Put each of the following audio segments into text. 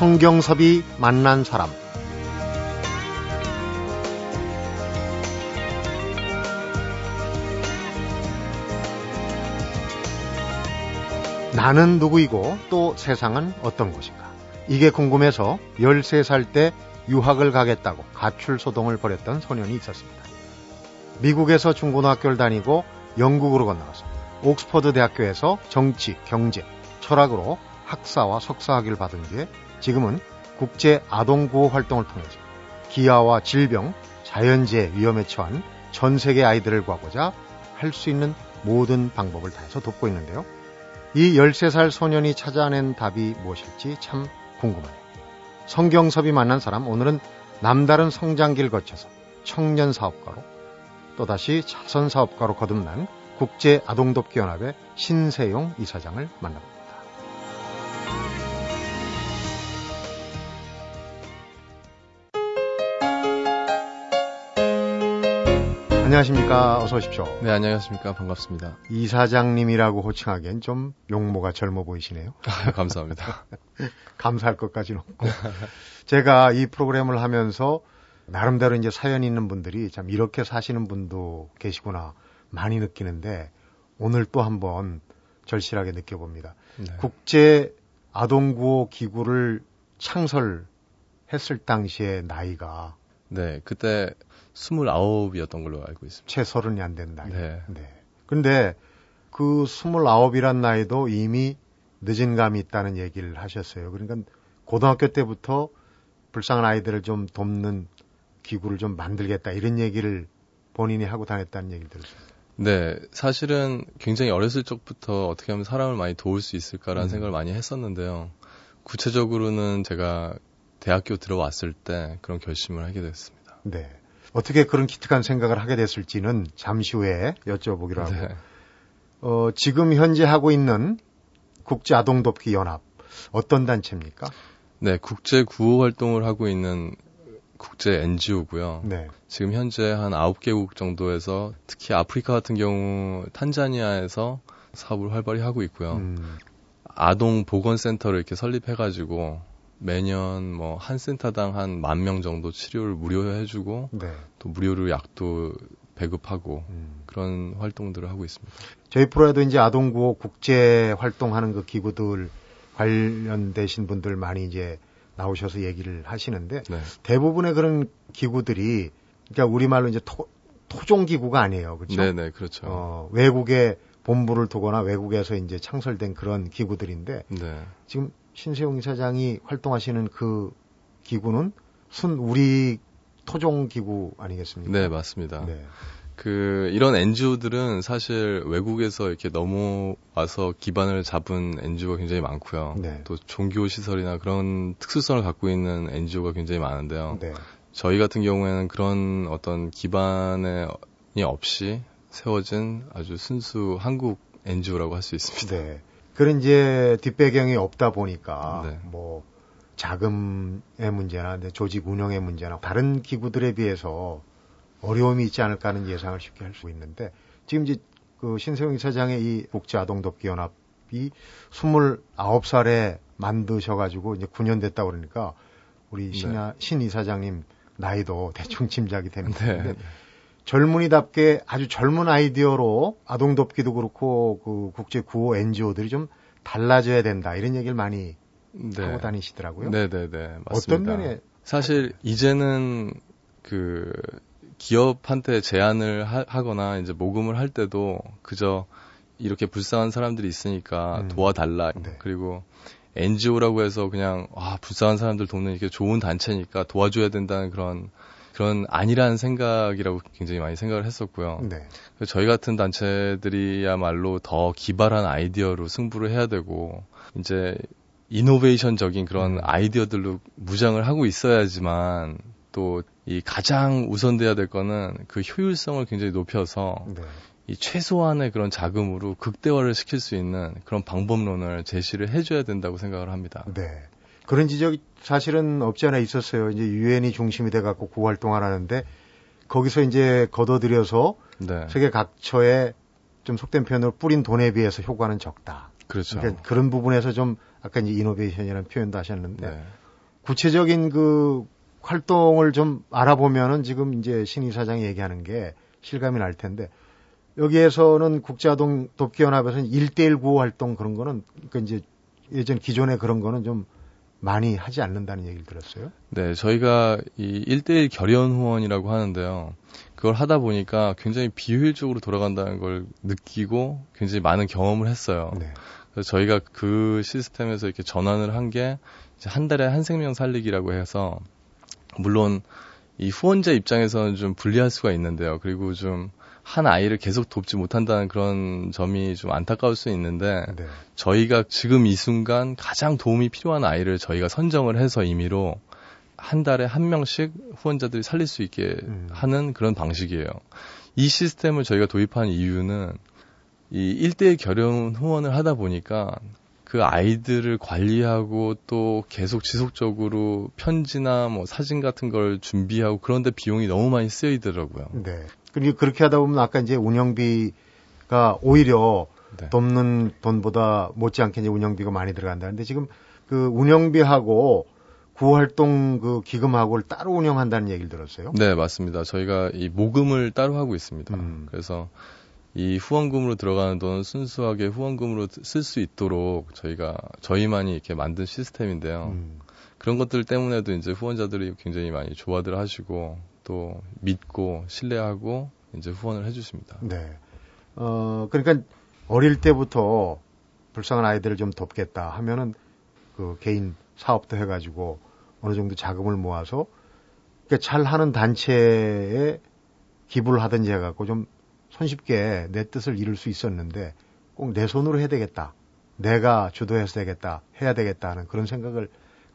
성경섭이 만난 사람 나는 누구이고 또 세상은 어떤 곳인가 이게 궁금해서 13살 때 유학을 가겠다고 가출 소동을 벌였던 소년이 있었습니다. 미국에서 중고등학교를 다니고 영국으로 건너가서 옥스퍼드 대학교에서 정치, 경제, 철학으로 학사와 석사학위를 받은 뒤에 지금은 국제 아동구호 활동을 통해서 기아와 질병, 자연재해 위험에 처한 전 세계 아이들을 구하고자 할 수 있는 모든 방법을 다해서 돕고 있는데요. 이 13살 소년이 찾아낸 답이 무엇일지 참 궁금하네요. 성경섭이 만난 사람 오늘은 남다른 성장길 거쳐서 청년 사업가로 또다시 자선 사업가로 거듭난 국제 아동돕기 연합의 신세용 이사장을 만납니다. 안녕하십니까. 어서 오십시오. 네, 안녕하십니까. 반갑습니다. 이사장님이라고 호칭하기엔 좀 용모가 젊어 보이시네요. 감사합니다. 감사할 것까지는 없고. 제가 이 프로그램을 하면서 나름대로 이제 사연 있는 분들이 참 이렇게 사시는 분도 계시구나 많이 느끼는데 오늘 또 한번 절실하게 느껴봅니다. 네. 국제 아동구호 기구를 창설했을 당시의 나이가 네, 그때 29이었던 걸로 알고 있습니다. 채 서른이 안 된 나이. 네. 네. 근데 그 29이란 나이도 이미 늦은 감이 있다는 얘기를 하셨어요. 그러니까 고등학교 때부터 불쌍한 아이들을 좀 돕는 기구를 좀 만들겠다 이런 얘기를 본인이 하고 다녔다는 얘기를 들었어요. 네, 사실은 굉장히 어렸을 적부터 어떻게 하면 사람을 많이 도울 수 있을까라는 음. 생각을 많이 했었는데요. 구체적으로는 제가 대학교 들어왔을 때 그런 결심을 하게 됐습니다. 네. 어떻게 그런 기특한 생각을 하게 됐을지는 잠시 후에 여쭤보기로 하고. 네. 어, 지금 현재 하고 있는 국제 아동 돕기 연합 어떤 단체입니까? 네, 국제 구호 활동을 하고 있는 국제 NGO고요. 네. 지금 현재 한 9개국 정도에서 특히 아프리카 같은 경우 탄자니아에서 사업을 활발히 하고 있고요. 음. 아동 보건센터를 이렇게 설립해가지고 매년 뭐 한 센터당 한 만 명 정도 치료를 무료로 해주고 네. 또 무료로 약도 배급하고 음. 그런 활동들을 하고 있습니다. 저희 프로에도 이제 아동구호 국제 활동하는 그 기구들 관련되신 분들 많이 이제 나오셔서 얘기를 하시는데 네. 대부분의 그런 기구들이 그러니까 우리말로 이제 토, 토종 기구가 아니에요. 그렇죠? 네, 네, 그렇죠. 어, 외국에 본부를 두거나 외국에서 이제 창설된 그런 기구들인데 네. 지금 신세용 이사장이 활동하시는 그 기구는 순 우리 토종 기구 아니겠습니까? 네, 맞습니다. 네. 그 이런 NGO들은 사실 외국에서 이렇게 넘어와서 기반을 잡은 NGO가 굉장히 많고요. 네. 또 종교 시설이나 그런 특수성을 갖고 있는 NGO가 굉장히 많은데요. 네. 저희 같은 경우에는 그런 어떤 기반이 없이 세워진 아주 순수 한국 NGO라고 할 수 있습니다. 네. 그런 이제 뒷배경이 없다 보니까 네. 뭐 자금의 문제나 조직 운영의 문제나 다른 기구들에 비해서 어려움이 있지 않을까 하는 예상을 쉽게 할 수 있는데 지금 이제 그 신세용 이사장의 이 국제아동돕기연합이 29살에 만드셔가지고 이제 9년 됐다 그러니까 우리 신, 네. 신 이사장님 나이도 대충 짐작이 되는 건데 네. 젊은이답게 아주 젊은 아이디어로 아동 돕기도 그렇고 그 국제 구호 NGO들이 좀 달라져야 된다 이런 얘기를 많이 네. 하고 다니시더라고요. 네네네 네, 네. 맞습니다. 어떤 면에 사실 이제는 그 기업한테 제안을 하, 거나 이제 모금을 할 때도 그저 이렇게 불쌍한 사람들이 있으니까 음. 도와달라 네. 그리고 NGO라고 해서 그냥 아 불쌍한 사람들 돕는 이게 좋은 단체니까 도와줘야 된다는 그런 그런 아니라는 생각이라고 굉장히 많이 생각을 했었고요. 네. 저희 같은 단체들이야말로 더 기발한 아이디어로 승부를 해야 되고 이제 이노베이션적인 그런 음. 아이디어들로 무장을 하고 있어야지만 또 이 가장 우선돼야 될 거는 그 효율성을 굉장히 높여서 네. 이 최소한의 그런 자금으로 극대화를 시킬 수 있는 그런 방법론을 제시를 해줘야 된다고 생각을 합니다. 네. 그런 지적이 사실은 없지 않아 있었어요. 이제 유엔이 중심이 돼 갖고 구 활동을 하는데 거기서 이제 걷어들여서 네. 세계 각처에 좀 속된 표현으로 뿌린 돈에 비해서 효과는 적다. 그렇죠. 그러니까 그런 부분에서 좀 아까 이제 이노베이션이라는 표현도 하셨는데 네. 구체적인 그 활동을 좀 알아보면은 지금 이제 신희 사장이 얘기하는 게 실감이 날 텐데 여기에서는 국제아동 돕기 연합에서는 1대1 구호 활동 그런 거는 그러니까 이제 예전 기존에 그런 거는 좀 많이 하지 않는다는 얘기를 들었어요. 네, 저희가 이 1대1 결연 후원이라고 하는데요. 그걸 하다 보니까 굉장히 비효율적으로 돌아간다는 걸 느끼고 굉장히 많은 경험을 했어요. 네. 그래서 저희가 그 시스템에서 이렇게 전환을 한 게 한 달에 한 생명 살리기라고 해서 물론 이 후원자 입장에서는 좀 불리할 수가 있는데요. 그리고 좀 한 아이를 계속 돕지 못한다는 그런 점이 좀 안타까울 수 있는데 네. 저희가 지금 이 순간 가장 도움이 필요한 아이를 저희가 선정을 해서 임의로 한 달에 한 명씩 후원자들이 살릴 수 있게 음. 하는 그런 방식이에요. 이 시스템을 저희가 도입한 이유는 이 1대1 결혼 후원을 하다 보니까 그 아이들을 관리하고 또 계속 지속적으로 편지나 뭐 사진 같은 걸 준비하고 그런데 비용이 너무 많이 쓰이더라고요. 네. 그리고 그렇게 하다 보면 아까 이제 운영비가 오히려 네. 돕는 돈보다 못지않게 이제 운영비가 많이 들어간다는데 지금 그 운영비하고 구활동 그 기금하고를 따로 운영한다는 얘기를 들었어요. 네, 맞습니다. 저희가 이 모금을 따로 하고 있습니다. 음. 그래서 이 후원금으로 들어가는 돈은 순수하게 후원금으로 쓸 수 있도록 저희가 저희만이 이렇게 만든 시스템인데요. 음. 그런 것들 때문에도 이제 후원자들이 굉장히 많이 좋아들 하시고 또 믿고 신뢰하고 이제 후원을 해주십니다. 네. 어 그러니까 어릴 때부터 불쌍한 아이들을 좀 돕겠다 하면은 그 개인 사업도 해가지고 어느 정도 자금을 모아서 그러니까 잘 하는 단체에 기부를 하든지 해갖고 좀 손쉽게 내 뜻을 이룰 수 있었는데 꼭 내 손으로 해야 되겠다. 내가 주도해서 되겠다. 해야 되겠다 하는 그런 생각을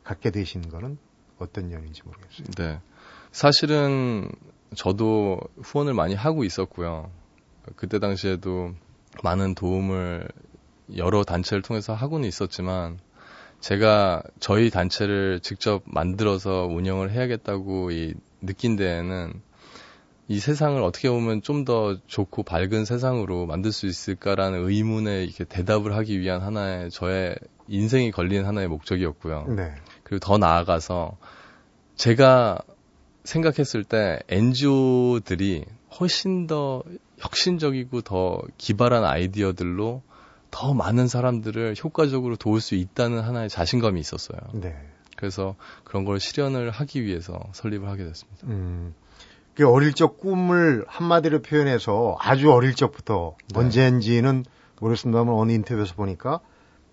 갖게 되신 거는 어떤 연인지 모르겠어요. 네. 사실은 저도 후원을 많이 하고 있었고요. 그때 당시에도 많은 도움을 여러 단체를 통해서 하고는 있었지만 제가 저희 단체를 직접 만들어서 운영을 해야겠다고 이 느낀 데에는 이 세상을 어떻게 보면 좀 더 좋고 밝은 세상으로 만들 수 있을까라는 의문에 이렇게 대답을 하기 위한 하나의 저의 인생이 걸린 하나의 목적이었고요. 네. 그리고 더 나아가서 제가 생각했을 때 NGO들이 훨씬 더 혁신적이고 더 기발한 아이디어들로 더 많은 사람들을 효과적으로 도울 수 있다는 하나의 자신감이 있었어요. 네. 그래서 그런 걸 실현을 하기 위해서 설립을 하게 됐습니다. 음, 그 어릴 적 꿈을 한마디로 표현해서 아주 어릴 적부터 네. 언제인지는 모르겠습니다만 어느 인터뷰에서 보니까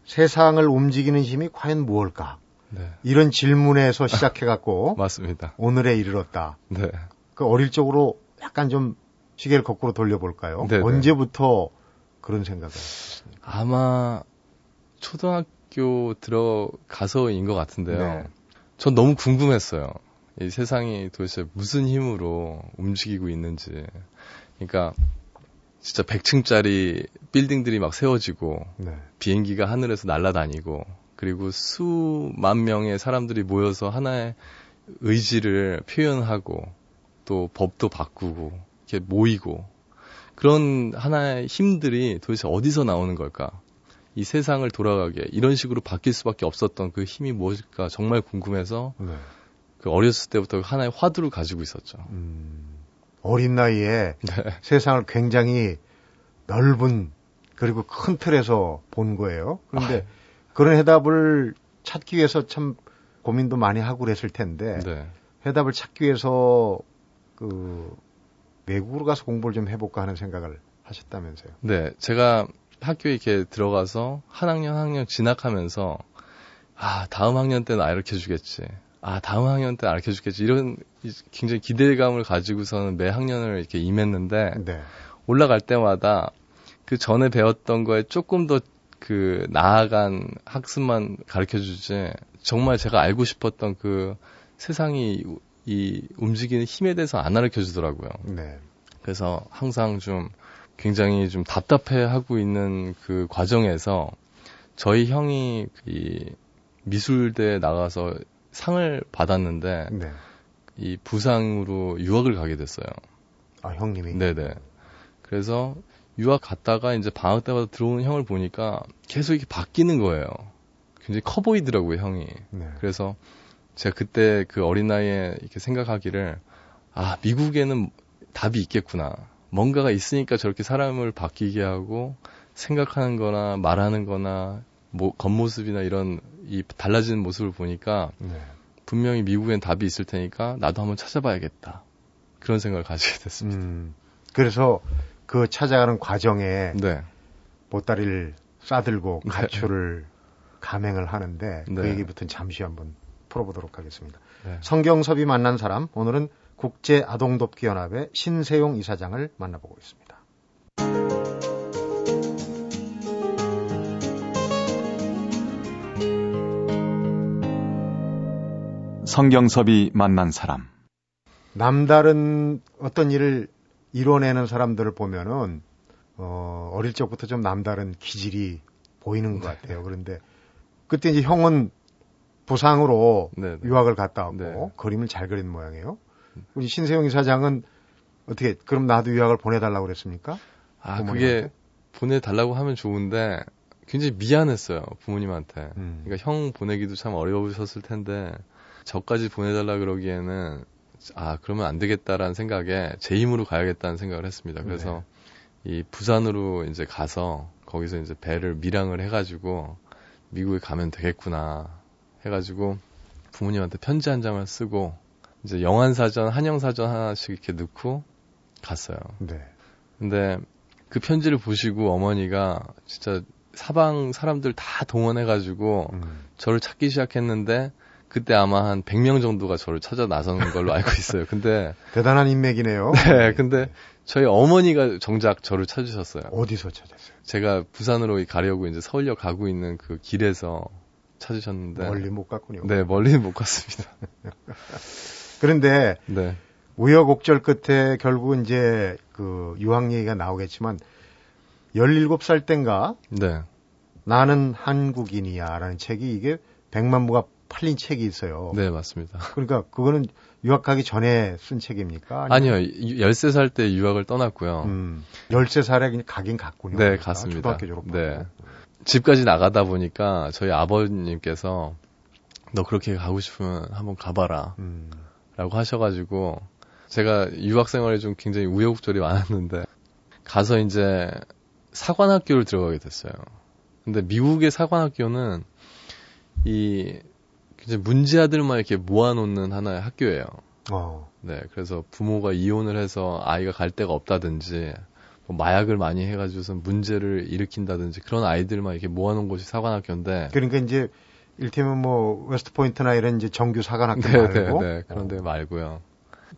세상을 움직이는 힘이 과연 무엇일까? 네. 이런 질문에서 시작해갖고 맞습니다. 오늘에 이르렀다. 네. 그 어릴 적으로 약간 좀 시계를 거꾸로 돌려볼까요? 네네. 네. 언제부터 그런 생각을? 아마 초등학교 들어가서인 것 같은데요. 네. 전 너무 궁금했어요. 이 세상이 도대체 무슨 힘으로 움직이고 있는지. 그러니까 진짜 100층짜리 빌딩들이 막 세워지고 네. 비행기가 하늘에서 날아다니고 그리고 수만 명의 사람들이 모여서 하나의 의지를 표현하고 또 법도 바꾸고 이렇게 모이고 그런 하나의 힘들이 도대체 어디서 나오는 걸까? 이 세상을 돌아가게 이런 식으로 바뀔 수밖에 없었던 그 힘이 무엇일까 정말 궁금해서 네. 그 어렸을 때부터 하나의 화두를 가지고 있었죠. 음, 어린 나이에 네. 세상을 굉장히 넓은 그리고 큰 틀에서 본 거예요. 그런데 아. 그런 해답을 찾기 위해서 참 고민도 많이 하고 그랬을 텐데 네. 해답을 찾기 위해서 그 외국으로 가서 공부를 좀 해볼까 하는 생각을 하셨다면서요? 네, 제가 학교에 이렇게 들어가서 한 학년 한 학년 진학하면서 아 다음 학년 때는 알려 주겠지. 아 다음 학년 때 알려 주겠지. 이런 굉장히 기대감을 가지고서는 매 학년을 이렇게 임했는데 네. 올라갈 때마다 그 전에 배웠던 거에 조금 더 그 나아간 학습만 가르쳐 주지 정말 제가 알고 싶었던 그 세상이 이 움직이는 힘에 대해서 안 가르쳐 주더라고요. 네. 그래서 항상 좀 굉장히 좀 답답해 하고 있는 그 과정에서 저희 형이 이 미술대에 나가서 상을 받았는데 네. 이 부상으로 유학을 가게 됐어요. 아, 형님이? 네네. 그래서 유학 갔다가 이제 방학 때마다 들어오는 형을 보니까 계속 이렇게 바뀌는 거예요. 굉장히 커 보이더라고요, 형이. 네. 그래서 제가 그때 그 어린 나이에 이렇게 생각하기를 아 미국에는 답이 있겠구나. 뭔가가 있으니까 저렇게 사람을 바뀌게 하고 생각하는 거나 말하는 거나 뭐 겉모습이나 이런 이 달라지는 모습을 보니까 네. 분명히 미국엔 답이 있을 테니까 나도 한번 찾아봐야겠다. 그런 생각을 가지게 됐습니다. 음, 그래서 그 찾아가는 과정에 네. 보따리를 싸들고 네. 가출을 네. 감행을 하는데 그 네. 얘기부터 잠시 한번 풀어보도록 하겠습니다. 네. 성경섭이 만난 사람 오늘은 국제 아동돕기 연합의 신세용 이사장을 만나보고 있습니다. 성경섭이 만난 사람 남다른 어떤 일을 이뤄내는 사람들을 보면은 어, 어릴 적부터 좀 남다른 기질이 보이는 것 같아요. 그런데 그때 이제 형은 부상으로 네네. 네. 유학을 갔다 왔고 네. 그림을 잘 그린 모양이에요. 우리 신세용 이사장은 어떻게 그럼 나도 유학을 보내달라고 그랬습니까? 아 부모님한테? 그게 보내달라고 하면 좋은데 굉장히 미안했어요 부모님한테. 음. 그러니까 형 보내기도 참 어려우셨을 텐데 저까지 보내달라 그러기에는 아 그러면 안 되겠다라는 생각에 제 힘으로 가야겠다는 생각을 했습니다. 그래서 네. 이 부산으로 이제 가서 거기서 이제 배를 밀항을 해가지고 미국에 가면 되겠구나 해가지고 부모님한테 편지 한 장을 쓰고 이제 영안 사전, 한영 사전 하나씩 이렇게 넣고 갔어요. 네. 근데 그 편지를 보시고 어머니가 진짜 사방 사람들 다 동원해가지고 음. 저를 찾기 시작했는데 그때 아마 한 100명 정도가 저를 찾아 나서는 걸로 알고 있어요. 근데 대단한 인맥이네요. 네, 근데 저희 어머니가 정작 저를 찾으셨어요. 어디서 찾았어요? 제가 부산으로 가려고 이제 서울역 가고 있는 그 길에서 찾으셨는데 멀리 못 갔군요. 네, 멀리는 못 갔습니다. 그런데 네. 우여곡절 끝에 결국 이제 그 유학 얘기가 나오겠지만 17살 땐가 네. 나는 한국인이야라는 책이 이게 100만 부가 팔린 책이 있어요. 네, 맞습니다. 그러니까 그거는 유학하기 전에 쓴 책입니까? 아니요. 아니요 13살 때 유학을 떠났고요. 음, 13살에 가긴 갔군요. 네, 그러니까. 갔습니다. 초등학교 졸업. 네. 집까지 나가다 보니까 저희 아버님께서 너 그렇게 가고 싶으면 한번 가봐라. 음. 라고 하셔가지고 제가 유학 생활에 좀 굉장히 우여곡절이 많았는데 가서 이제 사관학교를 들어가게 됐어요. 근데 미국의 사관학교는 이 문제아들만 이렇게 모아놓는 하나의 학교예요. 어. 네, 그래서 부모가 이혼을 해서 아이가 갈 데가 없다든지 뭐 마약을 많이 해가지고서 문제를 일으킨다든지 그런 아이들만 이렇게 모아놓은 곳이 사관학교인데. 그러니까 이제 일테면 뭐 웨스트 포인트나 이런 이제 정규 사관학교 네, 말고. 네, 네, 그런데 어. 말고요.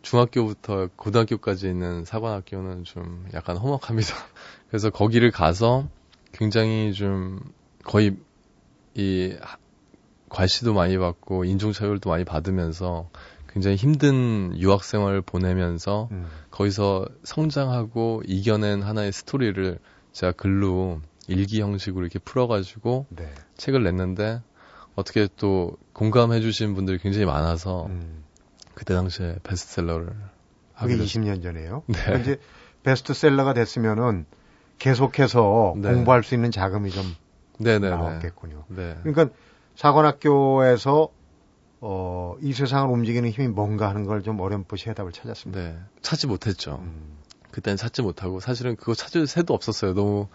중학교부터 고등학교까지 있는 사관학교는 좀 약간 험악합니다. 그래서 거기를 가서 굉장히 좀 거의 이 과시도 많이 받고 인종차별도 많이 받으면서 굉장히 힘든 유학 생활을 보내면서 음. 거기서 성장하고 이겨낸 하나의 스토리를 제가 글로 일기 형식으로 이렇게 풀어가지고 네. 책을 냈는데 어떻게 또 공감해 주신 분들이 굉장히 많아서 음. 그때 당시에 베스트셀러를 하게 20년 전에요. 네. 그러니까 이제 베스트셀러가 됐으면은 계속해서 네. 공부할 수 있는 자금이 좀 네네네. 나왔겠군요. 네. 그러니까 사관학교에서 어, 이 세상을 움직이는 힘이 뭔가 하는 걸 좀 어렴풋이 해답을 찾았습니다. 네. 찾지 못했죠. 음. 그때는 찾지 못하고 사실은 그거 찾을 새도 없었어요. 너무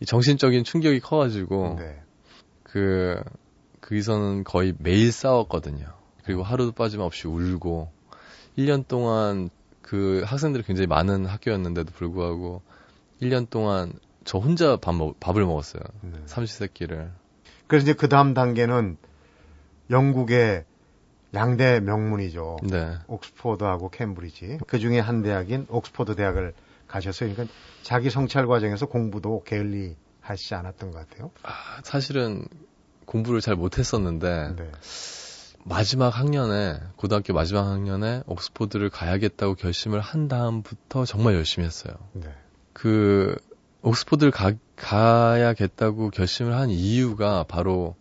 이 정신적인 충격이 커가지고 네. 그 거기서는 거의 매일 싸웠거든요. 그리고 하루도 빠짐없이 울고 1년 동안 그 학생들이 굉장히 많은 학교였는데도 불구하고 1년 동안 저 혼자 밥 먹, 밥을 먹었어요. 네. 삼시세끼를. 그래서 이제 그 다음 단계는 영국의 양대 명문이죠. 네. 옥스포드하고 캠브리지. 그 중에 한 대학인 옥스포드 대학을 가셨어요. 그러니까 자기 성찰 과정에서 공부도 게을리 하시지 않았던 것 같아요. 아, 사실은 공부를 잘 못했었는데 네. 마지막 학년에 고등학교 마지막 학년에 옥스포드를 가야겠다고 결심을 한 다음부터 정말 열심히 했어요. 네. 그 옥스포드를 가, 가야겠다고 결심을 한 이유가 바로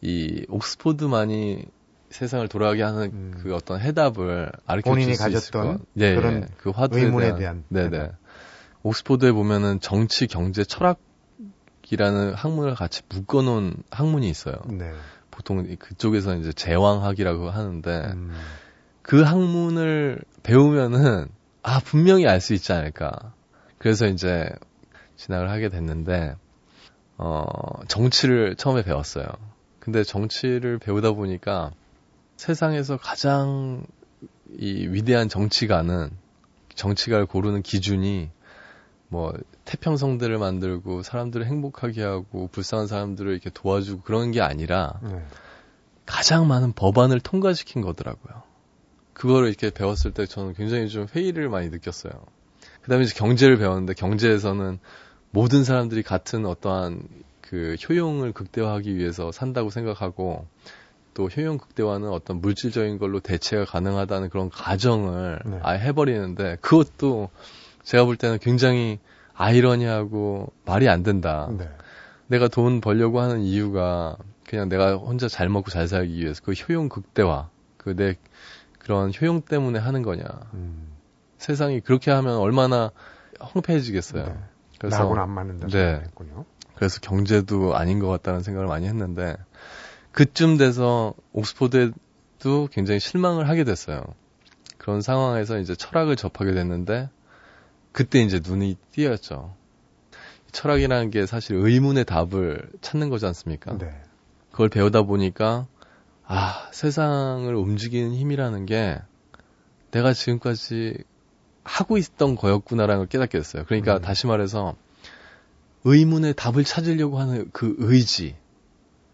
이 옥스포드만이 세상을 돌아가게 하는 음. 그 어떤 해답을 알려 본인이 가졌던 네, 그런 그 화두에 의문에 대한, 대한 네네 네. 옥스포드에 보면은 정치, 경제, 철학이라는 학문을 같이 묶어놓은 학문이 있어요. 네. 보통 그쪽에서 이제 제왕학이라고 하는데 음. 그 학문을 배우면은 아 분명히 알 수 있지 않을까. 그래서 이제 진학을 하게 됐는데 어 정치를 처음에 배웠어요. 근데 정치를 배우다 보니까 세상에서 가장 이 위대한 정치가는 정치가를 고르는 기준이 뭐 태평성대를 만들고 사람들을 행복하게 하고 불쌍한 사람들을 이렇게 도와주고 그런 게 아니라 네. 가장 많은 법안을 통과시킨 거더라고요. 그거를 이렇게 배웠을 때 저는 굉장히 좀 회의를 많이 느꼈어요. 그 다음에 이제 경제를 배웠는데 경제에서는 모든 사람들이 같은 어떠한 그 효용을 극대화하기 위해서 산다고 생각하고 또 효용 극대화는 어떤 물질적인 걸로 대체가 가능하다는 그런 가정을 네. 아예 해버리는데 그것도 제가 볼 때는 굉장히 아이러니하고 말이 안 된다. 네. 내가 돈 벌려고 하는 이유가 그냥 내가 혼자 잘 먹고 잘 살기 위해서 그 효용 극대화, 그 내 그런 효용 때문에 하는 거냐. 음. 세상이 그렇게 하면 얼마나 황폐해지겠어요. 네. 그래서 나하고는 안 맞는다 네. 했군요. 그래서 경제도 아닌 것 같다는 생각을 많이 했는데 그쯤 돼서 옥스포드에도 굉장히 실망을 하게 됐어요. 그런 상황에서 이제 철학을 접하게 됐는데 그때 이제 눈이 띄었죠. 철학이라는 게 사실 의문의 답을 찾는 거지 않습니까? 네. 그걸 배우다 보니까 아 세상을 움직이는 힘이라는 게 내가 지금까지 하고 있었던 거였구나라는 걸 깨닫게 됐어요. 그러니까 음. 다시 말해서 의문의 답을 찾으려고 하는 그 의지,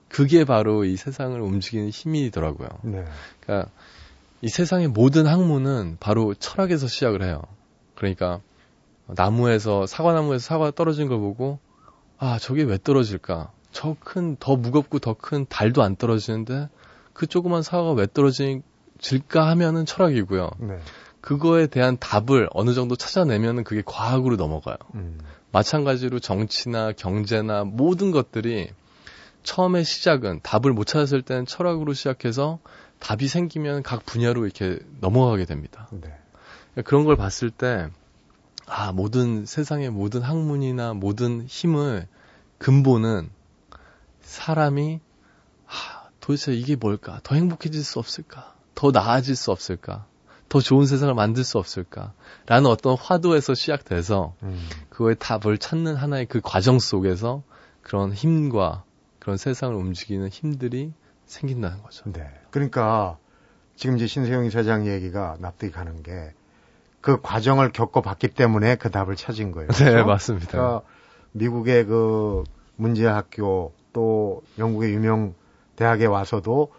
그게 바로 이 세상을 움직이는 힘이더라고요. 네. 그러니까 이 세상의 모든 학문은 바로 철학에서 시작을 해요. 그러니까 나무에서 사과나무에서 사과 떨어진 걸 보고 아 저게 왜 떨어질까? 저 큰 더 무겁고 더 큰 달도 안 떨어지는데 그 조그만 사과가 왜 떨어질까 하면은 철학이고요. 네. 그거에 대한 답을 어느 정도 찾아내면은 그게 과학으로 넘어가요. 음. 마찬가지로 정치나 경제나 모든 것들이 처음에 시작은 답을 못 찾았을 때는 철학으로 시작해서 답이 생기면 각 분야로 이렇게 넘어가게 됩니다. 네. 그런 걸 봤을 때 아, 모든 세상의 모든 학문이나 모든 힘을 근본은 사람이 아, 도대체 이게 뭘까? 더 행복해질 수 없을까? 더 나아질 수 없을까? 더 좋은 세상을 만들 수 없을까? 라는 어떤 화두에서 시작돼서 음. 그거의 답을 찾는 하나의 그 과정 속에서 그런 힘과 그런 세상을 움직이는 힘들이 생긴다는 거죠. 네. 그러니까 지금 이제 신세영 이사장 얘기가 납득이 가는 게 그 과정을 겪어봤기 때문에 그 답을 찾은 거예요. 네, 그렇죠? 맞습니다. 그러니까 미국의 그 문제 학교 또 영국의 유명 대학에 와서도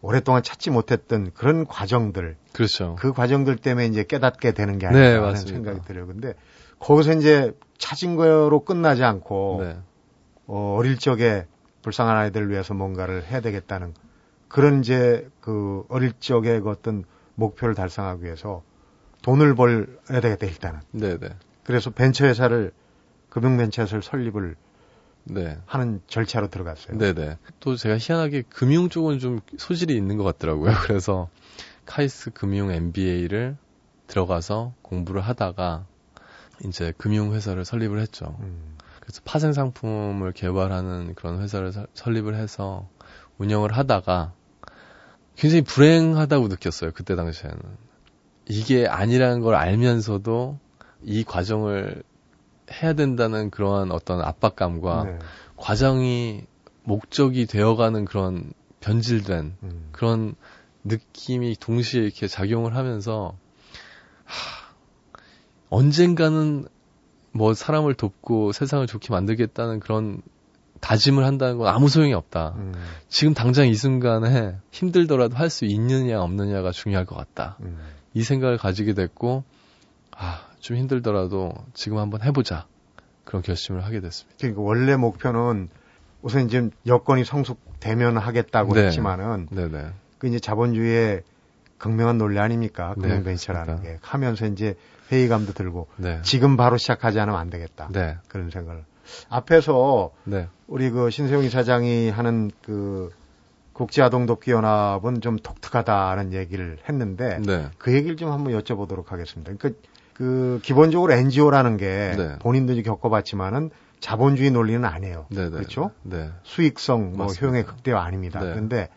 오랫동안 찾지 못했던 그런 과정들. 그렇죠. 그 과정들 때문에 이제 깨닫게 되는 게 아닐까 네, 하는 생각이 들어요. 근데 거기서 이제 찾은 거로 끝나지 않고 네. 어, 어릴 적에 불쌍한 아이들을 위해서 뭔가를 해야 되겠다는 그런 이제 그 어릴 적의 그 어떤 목표를 달성하기 위해서 돈을 벌어야 되겠다 일단은. 네네. 그래서 벤처회사를 금융벤처회사를 설립을 네. 하는 절차로 들어갔어요. 네네. 또 제가 희한하게 금융 쪽은 좀 소질이 있는 것 같더라고요. 그래서 카이스 금융 MBA를 들어가서 공부를 하다가 이제 금융회사를 설립을 했죠. 음. 그래서 파생 상품을 개발하는 그런 회사를 사, 설립을 해서 운영을 하다가 굉장히 불행하다고 느꼈어요. 그때 당시에는. 이게 아니라는 걸 알면서도 이 과정을 해야 된다는 그러한 어떤 압박감과 네. 과정이 목적이 되어가는 그런 변질된 음. 그런 느낌이 동시에 이렇게 작용을 하면서 하, 언젠가는 뭐 사람을 돕고 세상을 좋게 만들겠다는 그런 다짐을 한다는 건 아무 소용이 없다. 음. 지금 당장 이 순간에 힘들더라도 할 수 있느냐 없느냐가 중요할 것 같다. 음. 이 생각을 가지게 됐고 아, 좀 힘들더라도 지금 한번 해보자. 그런 결심을 하게 됐습니다. 그러니까 원래 목표는 우선 이제 여건이 성숙되면 하겠다고 네. 했지만은 네네. 네. 그 이제 자본주의의 극명한 논리 아닙니까? 금융 벤처라는 네, 게 하면서 이제 회의감도 들고 네. 지금 바로 시작하지 않으면 안 되겠다. 네. 그런 생각을 앞에서 네. 우리 그 신세용 이사장이 하는 그 국제아동독기연합은 좀 독특하다는 얘기를 했는데 네. 그 얘기를 좀 한번 여쭤보도록 하겠습니다. 그러니까 그 기본적으로 NGO라는 게 네. 본인들이 겪어봤지만은 자본주의 논리는 아니에요. 네네. 네. 그렇죠? 네. 수익성, 뭐 맞습니다. 효용의 극대화 아닙니다. 네. 그런데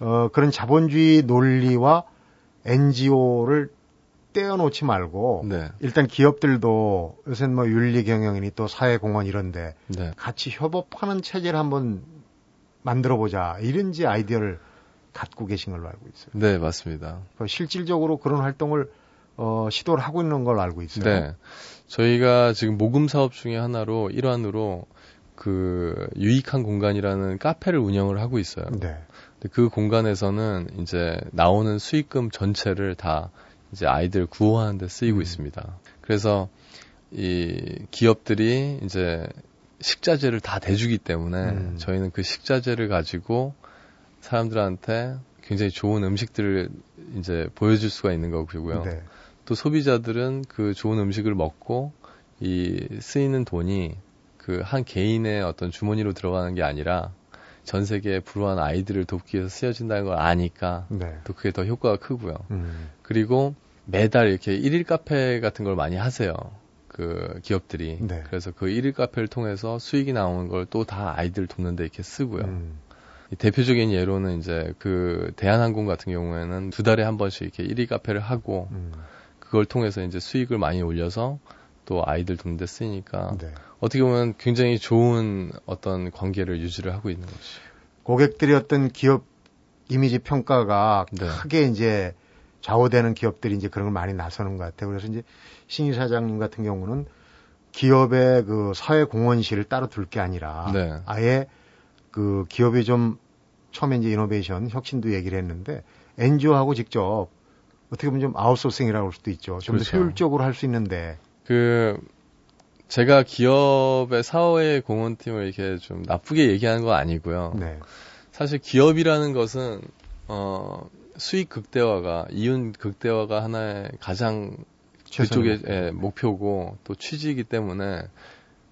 어, 그런 자본주의 논리와 NGO를 떼어놓지 말고 네. 일단 기업들도 요새는 뭐 윤리 경영이니 또 사회 공헌 이런데 네. 같이 협업하는 체제를 한번 만들어 보자 이런지 아이디어를 갖고 계신 걸로 알고 있어요. 네 맞습니다. 실질적으로 그런 활동을 어, 시도를 하고 있는 걸로 알고 있어요. 네. 저희가 지금 모금 사업 중에 하나로 일환으로 그 유익한 공간이라는 카페를 운영을 하고 있어요. 네. 그 공간에서는 이제 나오는 수익금 전체를 다 이제 아이들 구호하는 데 쓰이고 음. 있습니다. 그래서 이 기업들이 이제 식자재를 다 대주기 때문에 음. 저희는 그 식자재를 가지고 사람들한테 굉장히 좋은 음식들을 이제 보여줄 수가 있는 거고요. 네. 또 소비자들은 그 좋은 음식을 먹고 이 쓰이는 돈이 그 한 개인의 어떤 주머니로 들어가는 게 아니라 전 세계에 불우한 아이들을 돕기 위해서 쓰여진다는 걸 아니까 네. 또 그게 더 효과가 크고요. 음. 그리고 매달 이렇게 일일 카페 같은 걸 많이 하세요. 그 기업들이. 네. 그래서 그 일일 카페를 통해서 수익이 나오는 걸 또 다 아이들 돕는데 이렇게 쓰고요. 음. 대표적인 예로는 이제 그 대한항공 같은 경우에는 두 달에 한 번씩 이렇게 일일 카페를 하고 음. 그걸 통해서 이제 수익을 많이 올려서 또 아이들 돕는데 쓰니까 네. 어떻게 보면 굉장히 좋은 어떤 관계를 유지를 하고 있는 거죠. 고객들이 어떤 기업 이미지 평가가 네. 크게 이제 좌우되는 기업들이 이제 그런 걸 많이 나서는 것 같아요. 그래서 이제 신희 사장님 같은 경우는 기업의 그 사회 공헌실을 따로 둘 게 아니라 네. 아예 그 기업이 좀 처음에 이제 innovation 혁신도 얘기를 했는데 NGO하고 직접 어떻게 보면 좀 아웃소싱이라고 할 수도 있죠. 좀더 그렇죠. 효율적으로 할 수 있는데 그 제가 기업의 사회 공헌팀을 이렇게 좀 나쁘게 얘기하는 건 아니고요. 네. 사실 기업이라는 것은 어 수익 극대화가 이윤 극대화가 하나의 가장 그쪽의 예, 목표고 또 취지이기 때문에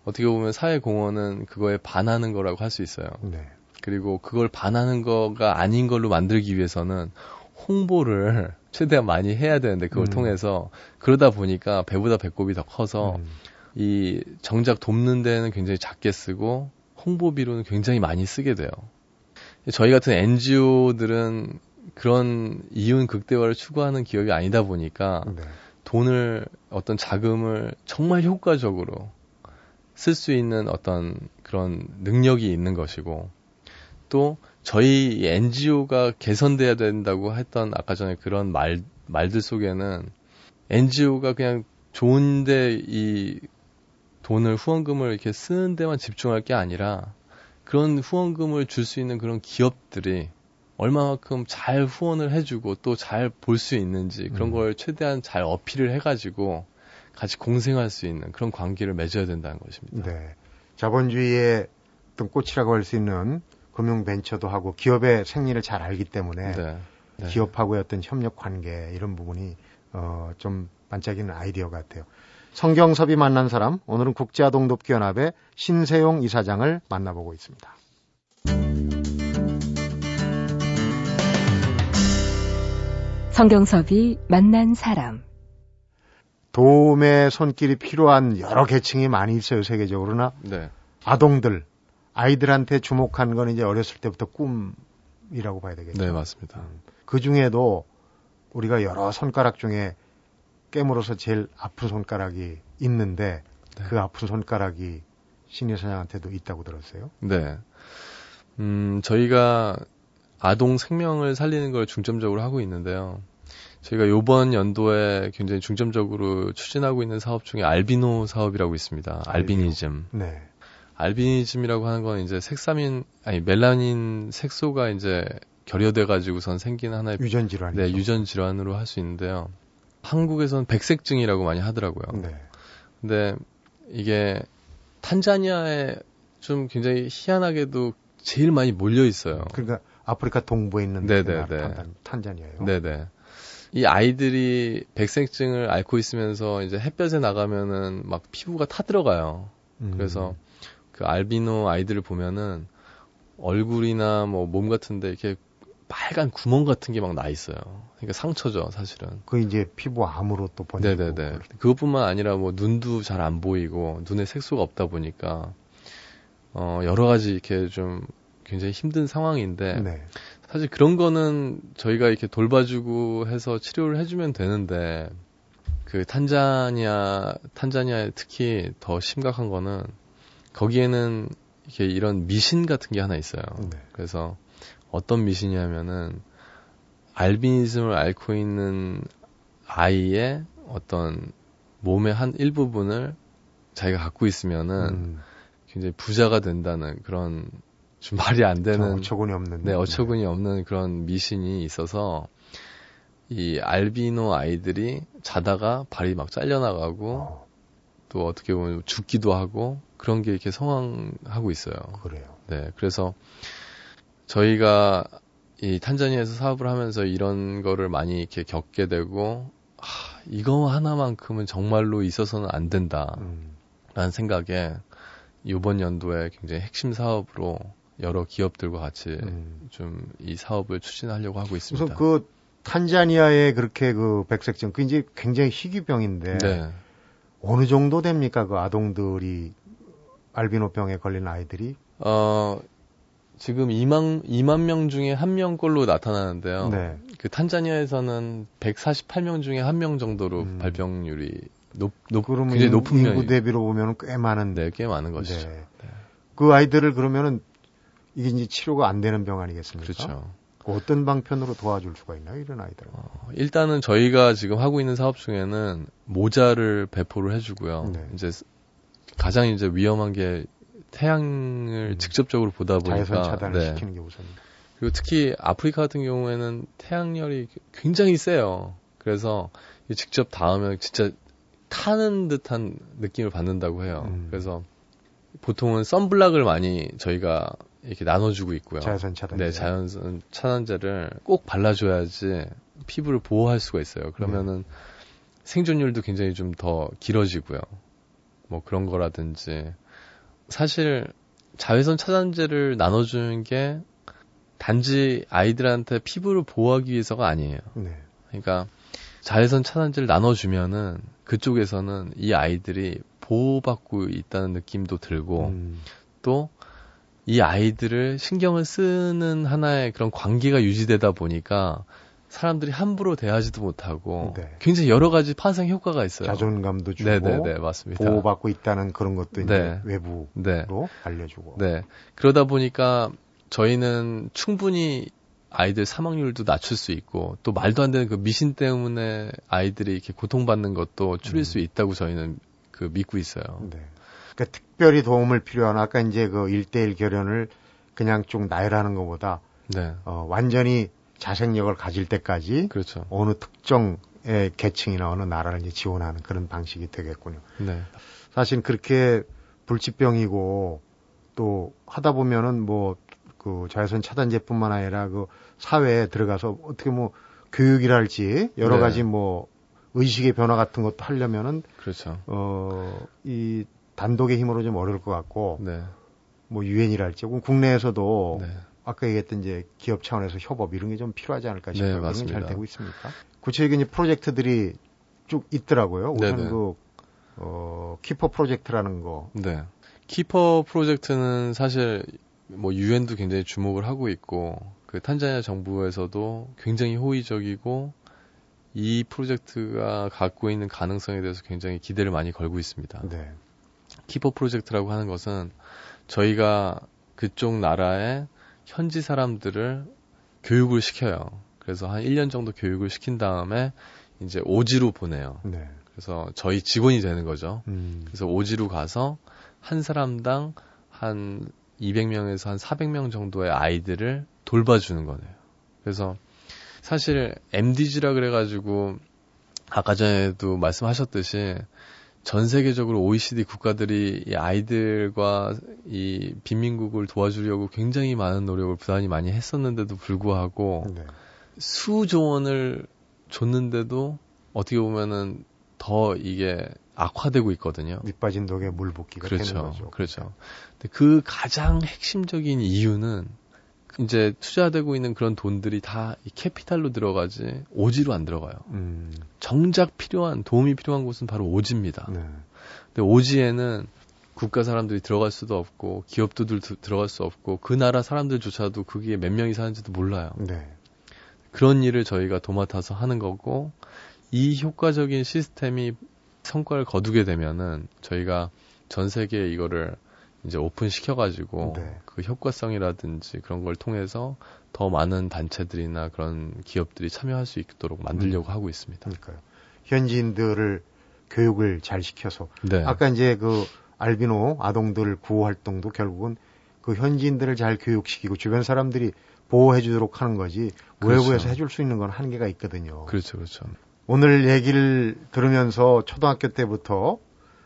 어떻게 보면 사회 공헌은 그거에 반하는 거라고 할 수 있어요. 네. 그리고 그걸 반하는 거가 아닌 걸로 만들기 위해서는 홍보를 최대한 많이 해야 되는데 그걸 음. 통해서 그러다 보니까 배보다 배꼽이 더 커서 음. 이 정작 돕는 데는 굉장히 작게 쓰고 홍보비로는 굉장히 많이 쓰게 돼요. 저희 같은 NGO들은 그런 이윤 극대화를 추구하는 기업이 아니다 보니까 네. 돈을 어떤 자금을 정말 효과적으로 쓸 수 있는 어떤 그런 능력이 있는 것이고 또 저희 NGO가 개선돼야 된다고 했던 아까 전에 그런 말 말들 속에는 NGO가 그냥 좋은데 이 돈을 후원금을 이렇게 쓰는 데만 집중할 게 아니라 그런 후원금을 줄 수 있는 그런 기업들이 얼마만큼 잘 후원을 해주고 또 잘 볼 수 있는지 그런 음. 걸 최대한 잘 어필을 해가지고 같이 공생할 수 있는 그런 관계를 맺어야 된다는 것입니다. 네. 자본주의의 어떤 꽃이라고 할 수 있는 금융 벤처도 하고 기업의 생리를 잘 알기 때문에 네. 네. 기업하고의 어떤 협력 관계 이런 부분이 어, 좀 반짝이는 아이디어 같아요. 성경섭이 만난 사람, 오늘은 국제아동돕기연합의 신세용 이사장을 만나보고 있습니다. 성경섭이 만난 사람. 도움의 손길이 필요한 여러 계층이 많이 있어요, 세계적으로나. 네. 아동들, 아이들한테 주목한 건 이제 어렸을 때부터 꿈이라고 봐야 되겠죠. 네, 맞습니다. 음. 그 중에도 우리가 여러 손가락 중에 깨물어서 제일 아픈 손가락이 있는데 네. 그 아픈 손가락이 신예 사장한테도 있다고 들었어요. 네. 음, 저희가 아동 생명을 살리는 걸 중점적으로 하고 있는데요. 저희가 요번 연도에 굉장히 중점적으로 추진하고 있는 사업 중에 알비노 사업이라고 있습니다. 알비니즘. 네. 알비니즘이라고 하는 건 이제 색사민 아니 멜라닌 색소가 이제 결여돼 가지고선 생긴 하나의 유전 질환. 네, 유전 질환으로 할 수 있는데요. 한국에서는 백색증이라고 많이 하더라고요. 네. 근데 이게 탄자니아에 좀 굉장히 희한하게도 제일 많이 몰려 있어요. 그러니까 아프리카 동부에 있는 네네네. 탄자니아요. 네네. 이 아이들이 백색증을 앓고 있으면서 이제 햇볕에 나가면은 막 피부가 타들어가요. 음. 그래서 그 알비노 아이들을 보면은 얼굴이나 뭐 몸 같은데 이렇게 빨간 구멍 같은 게 막 나 있어요. 그러니까 상처죠, 사실은. 그 이제 피부 암으로 또 번지고. 네네네. 그것뿐만 아니라 뭐 눈도 잘 안 보이고 눈에 색소가 없다 보니까 어 여러 가지 이렇게 좀 굉장히 힘든 상황인데 네. 사실 그런 거는 저희가 이렇게 돌봐주고 해서 치료를 해주면 되는데 그 탄자니아 탄자니아에 특히 더 심각한 거는 거기에는 이렇게 이런 미신 같은 게 하나 있어요. 네. 그래서 어떤 미신이냐면은 알비니즘을 앓고 있는 아이의 어떤 몸의 한 일부분을 자기가 갖고 있으면은 음. 굉장히 부자가 된다는 그런 좀 말이 안 되는 어처구니 없는 네 어처구니 없는 그런 미신이 있어서 이 알비노 아이들이 자다가 발이 막 잘려나가고 어. 또 어떻게 보면 죽기도 하고 그런 게 이렇게 성황하고 있어요. 그래요. 네, 그래서 저희가 이 탄자니아에서 사업을 하면서 이런 거를 많이 이렇게 겪게 되고 하, 이거 하나만큼은 정말로 있어서는 안 된다라는 음. 생각에 이번 연도에 굉장히 핵심 사업으로 여러 기업들과 같이 음. 좀이 사업을 추진하려고 하고 있습니다. 그래서 그 탄자니아의 그렇게 그 백색증, 그 이제 굉장히 희귀병인데 네. 어느 정도 됩니까 그 아동들이 알비노병에 걸린 아이들이? 어 지금 2만 2만 명 중에 한 명꼴로 나타나는데요. 네. 그 탄자니아에서는 148명 중에 한 명 정도로 음. 발병률이 높, 높 굉장히 높은 인구. 대비로 보면 꽤 많은 네, 꽤 많은 것이죠. 네. 네. 그 아이들을 그러면은 이게 이제 치료가 안 되는 병 아니겠습니까? 그렇죠. 그 어떤 방편으로 도와줄 수가 있나요, 이런 아이들? 어, 일단은 저희가 지금 하고 있는 사업 중에는 모자를 배포를 해주고요. 네. 이제 가장 이제 위험한 게 태양을 음. 직접적으로 보다 보니까 자외선 차단을 네. 시키는 게 우선입니다. 그리고 특히 아프리카 같은 경우에는 태양열이 굉장히 세요. 그래서 직접 닿으면 진짜 타는 듯한 느낌을 받는다고 해요. 음. 그래서 보통은 썬블락을 많이 저희가 이렇게 나눠주고 있고요. 자외선 차단제. 네, 자외선 차단제를 꼭 발라줘야지 피부를 보호할 수가 있어요. 그러면은 네. 생존율도 굉장히 좀 더 길어지고요. 뭐 그런 거라든지 사실 자외선 차단제를 나눠주는 게 단지 아이들한테 피부를 보호하기 위해서가 아니에요. 네. 그러니까 자외선 차단제를 나눠주면은 그쪽에서는 이 아이들이 보호받고 있다는 느낌도 들고 음. 또 이 아이들을 신경을 쓰는 하나의 그런 관계가 유지되다 보니까 사람들이 함부로 대하지도 못하고 네. 굉장히 여러 가지 파생 효과가 있어요. 자존감도 주고 네네네, 네, 맞습니다. 보호받고 있다는 그런 것도 네. 외부로 네. 알려주고. 네. 그러다 보니까 저희는 충분히 아이들 사망률도 낮출 수 있고 또 말도 안 되는 그 미신 때문에 아이들이 이렇게 고통받는 것도 줄일 음. 수 있다고 저희는 그 믿고 있어요. 네. 그러니까 특별히 도움을 필요한 아까 이제 그 1대1 결연을 그냥 쭉 나열하는 것보다 네. 어, 완전히 자생력을 가질 때까지 그렇죠. 어느 특정의 계층이나 어느 나라를 이제 지원하는 그런 방식이 되겠군요. 네. 사실 그렇게 불치병이고 또 하다 보면은 뭐 그 자외선 차단제뿐만 아니라 그 사회에 들어가서 어떻게 뭐 교육이랄지 여러 네. 가지 뭐 의식의 변화 같은 것도 하려면은 그렇죠. 어이 단독의 힘으로 좀 어려울 것 같고 네. 뭐 유엔이랄지 혹은 국내에서도 네. 아까 얘기했던 이제 기업 차원에서 협업 이런 게 좀 필요하지 않을까 싶어요. 네, 맞습니다. 잘 되고 있습니까? 구체적인 프로젝트들이 쭉 있더라고요. 우선 네네. 그 어, 키퍼 프로젝트라는 거. 네. 키퍼 프로젝트는 사실 뭐 유엔도 굉장히 주목을 하고 있고 그 탄자니아 정부에서도 굉장히 호의적이고 이 프로젝트가 갖고 있는 가능성에 대해서 굉장히 기대를 많이 걸고 있습니다. 네. 키퍼 프로젝트라고 하는 것은 저희가 그쪽 나라에 현지 사람들을 교육을 시켜요. 그래서 한 1년 정도 교육을 시킨 다음에 이제 오지로 보내요. 네. 그래서 저희 직원이 되는 거죠. 음. 그래서 오지로 가서 한 사람당 한 200명에서 한 400명 정도의 아이들을 돌봐주는 거네요. 그래서 사실 MDG라 그래가지고 아까 전에도 말씀하셨듯이 전 세계적으로 OECD 국가들이 이 아이들과 이 빈민국을 도와주려고 굉장히 많은 노력을 부단히 많이 했었는데도 불구하고 네. 수조 원을 줬는데도 어떻게 보면은 더 이게 악화되고 있거든요. 밑빠진 독에 물 붓기가 그렇죠, 되는 거죠. 그렇죠. 근데 그 가장 핵심적인 이유는 이제 투자되고 있는 그런 돈들이 다 이 캐피탈로 들어가지 오지로 안 들어가요. 음. 정작 필요한 도움이 필요한 곳은 바로 오지입니다. 네. 근데 오지에는 국가 사람들이 들어갈 수도 없고 기업도들 들어갈 수 없고 그 나라 사람들조차도 그게 몇 명이 사는지도 몰라요. 네. 그런 일을 저희가 도맡아서 하는 거고 이 효과적인 시스템이 성과를 거두게 되면은 저희가 전 세계에 이거를 이제 오픈 시켜가지고 네. 그 효과성이라든지 그런 걸 통해서 더 많은 단체들이나 그런 기업들이 참여할 수 있도록 만들려고 음. 하고 있습니다. 그러니까요. 현지인들을 교육을 잘 시켜서 네. 아까 이제 그 알비노 아동들 구호 활동도 결국은 그 현지인들을 잘 교육시키고 주변 사람들이 보호해 주도록 하는 거지 그렇죠. 외부에서 해줄 수 있는 건 한계가 있거든요. 그렇죠, 그렇죠. 오늘 얘기를 들으면서 초등학교 때부터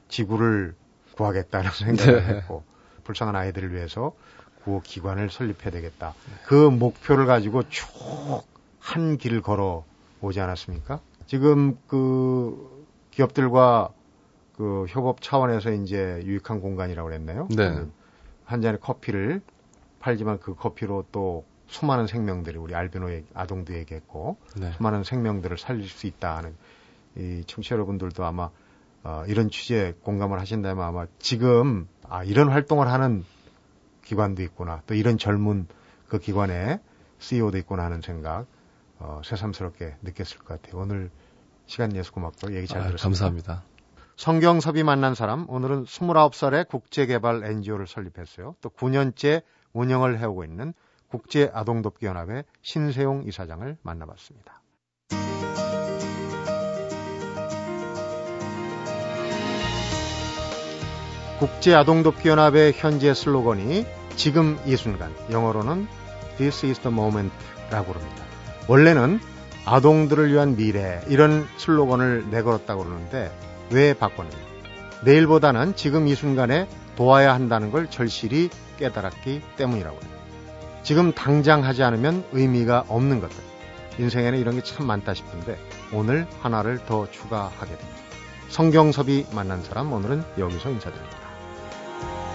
지구를 구하겠다는 생각을 네. 했고 불쌍한 아이들을 위해서 구호 기관을 설립해야 되겠다. 그 목표를 가지고 쭉 한 길을 걸어 오지 않았습니까? 지금 그 기업들과 그 협업 차원에서 이제 유익한 공간이라고 그랬나요? 네. 한 잔의 커피를 팔지만 그 커피로 또 수많은 생명들이 우리 알비노 아동도 얘기했고 네. 수많은 생명들을 살릴 수 있다 하는 이 청취자 여러분들도 아마 어, 이런 취지에 공감을 하신다면 아마 지금 아 이런 활동을 하는 기관도 있구나 또 이런 젊은 그 기관에 CEO도 있구나 하는 생각 어, 새삼스럽게 느꼈을 것 같아요. 오늘 시간 내서 고맙고 얘기 잘 아, 들었습니다. 감사합니다. 성경섭이 만난 사람 오늘은 29살에 국제개발 NGO를 설립했어요. 또 9년째 운영을 해오고 있는 국제아동돕기연합의 신세용 이사장을 만나봤습니다. 국제아동돕기연합의 현재 슬로건이 지금 이 순간, 영어로는 This is the moment라고 합니다. 원래는 아동들을 위한 미래 이런 슬로건을 내걸었다고 그러는데 왜 바꿨느냐? 내일보다는 지금 이 순간에 도와야 한다는 걸 절실히 깨달았기 때문이라고 합니다. 지금 당장 하지 않으면 의미가 없는 것들. 인생에는 이런 게 참 많다 싶은데 오늘 하나를 더 추가하게 됩니다. 성경섭이 만난 사람 오늘은 여기서 인사드립니다. Thank you.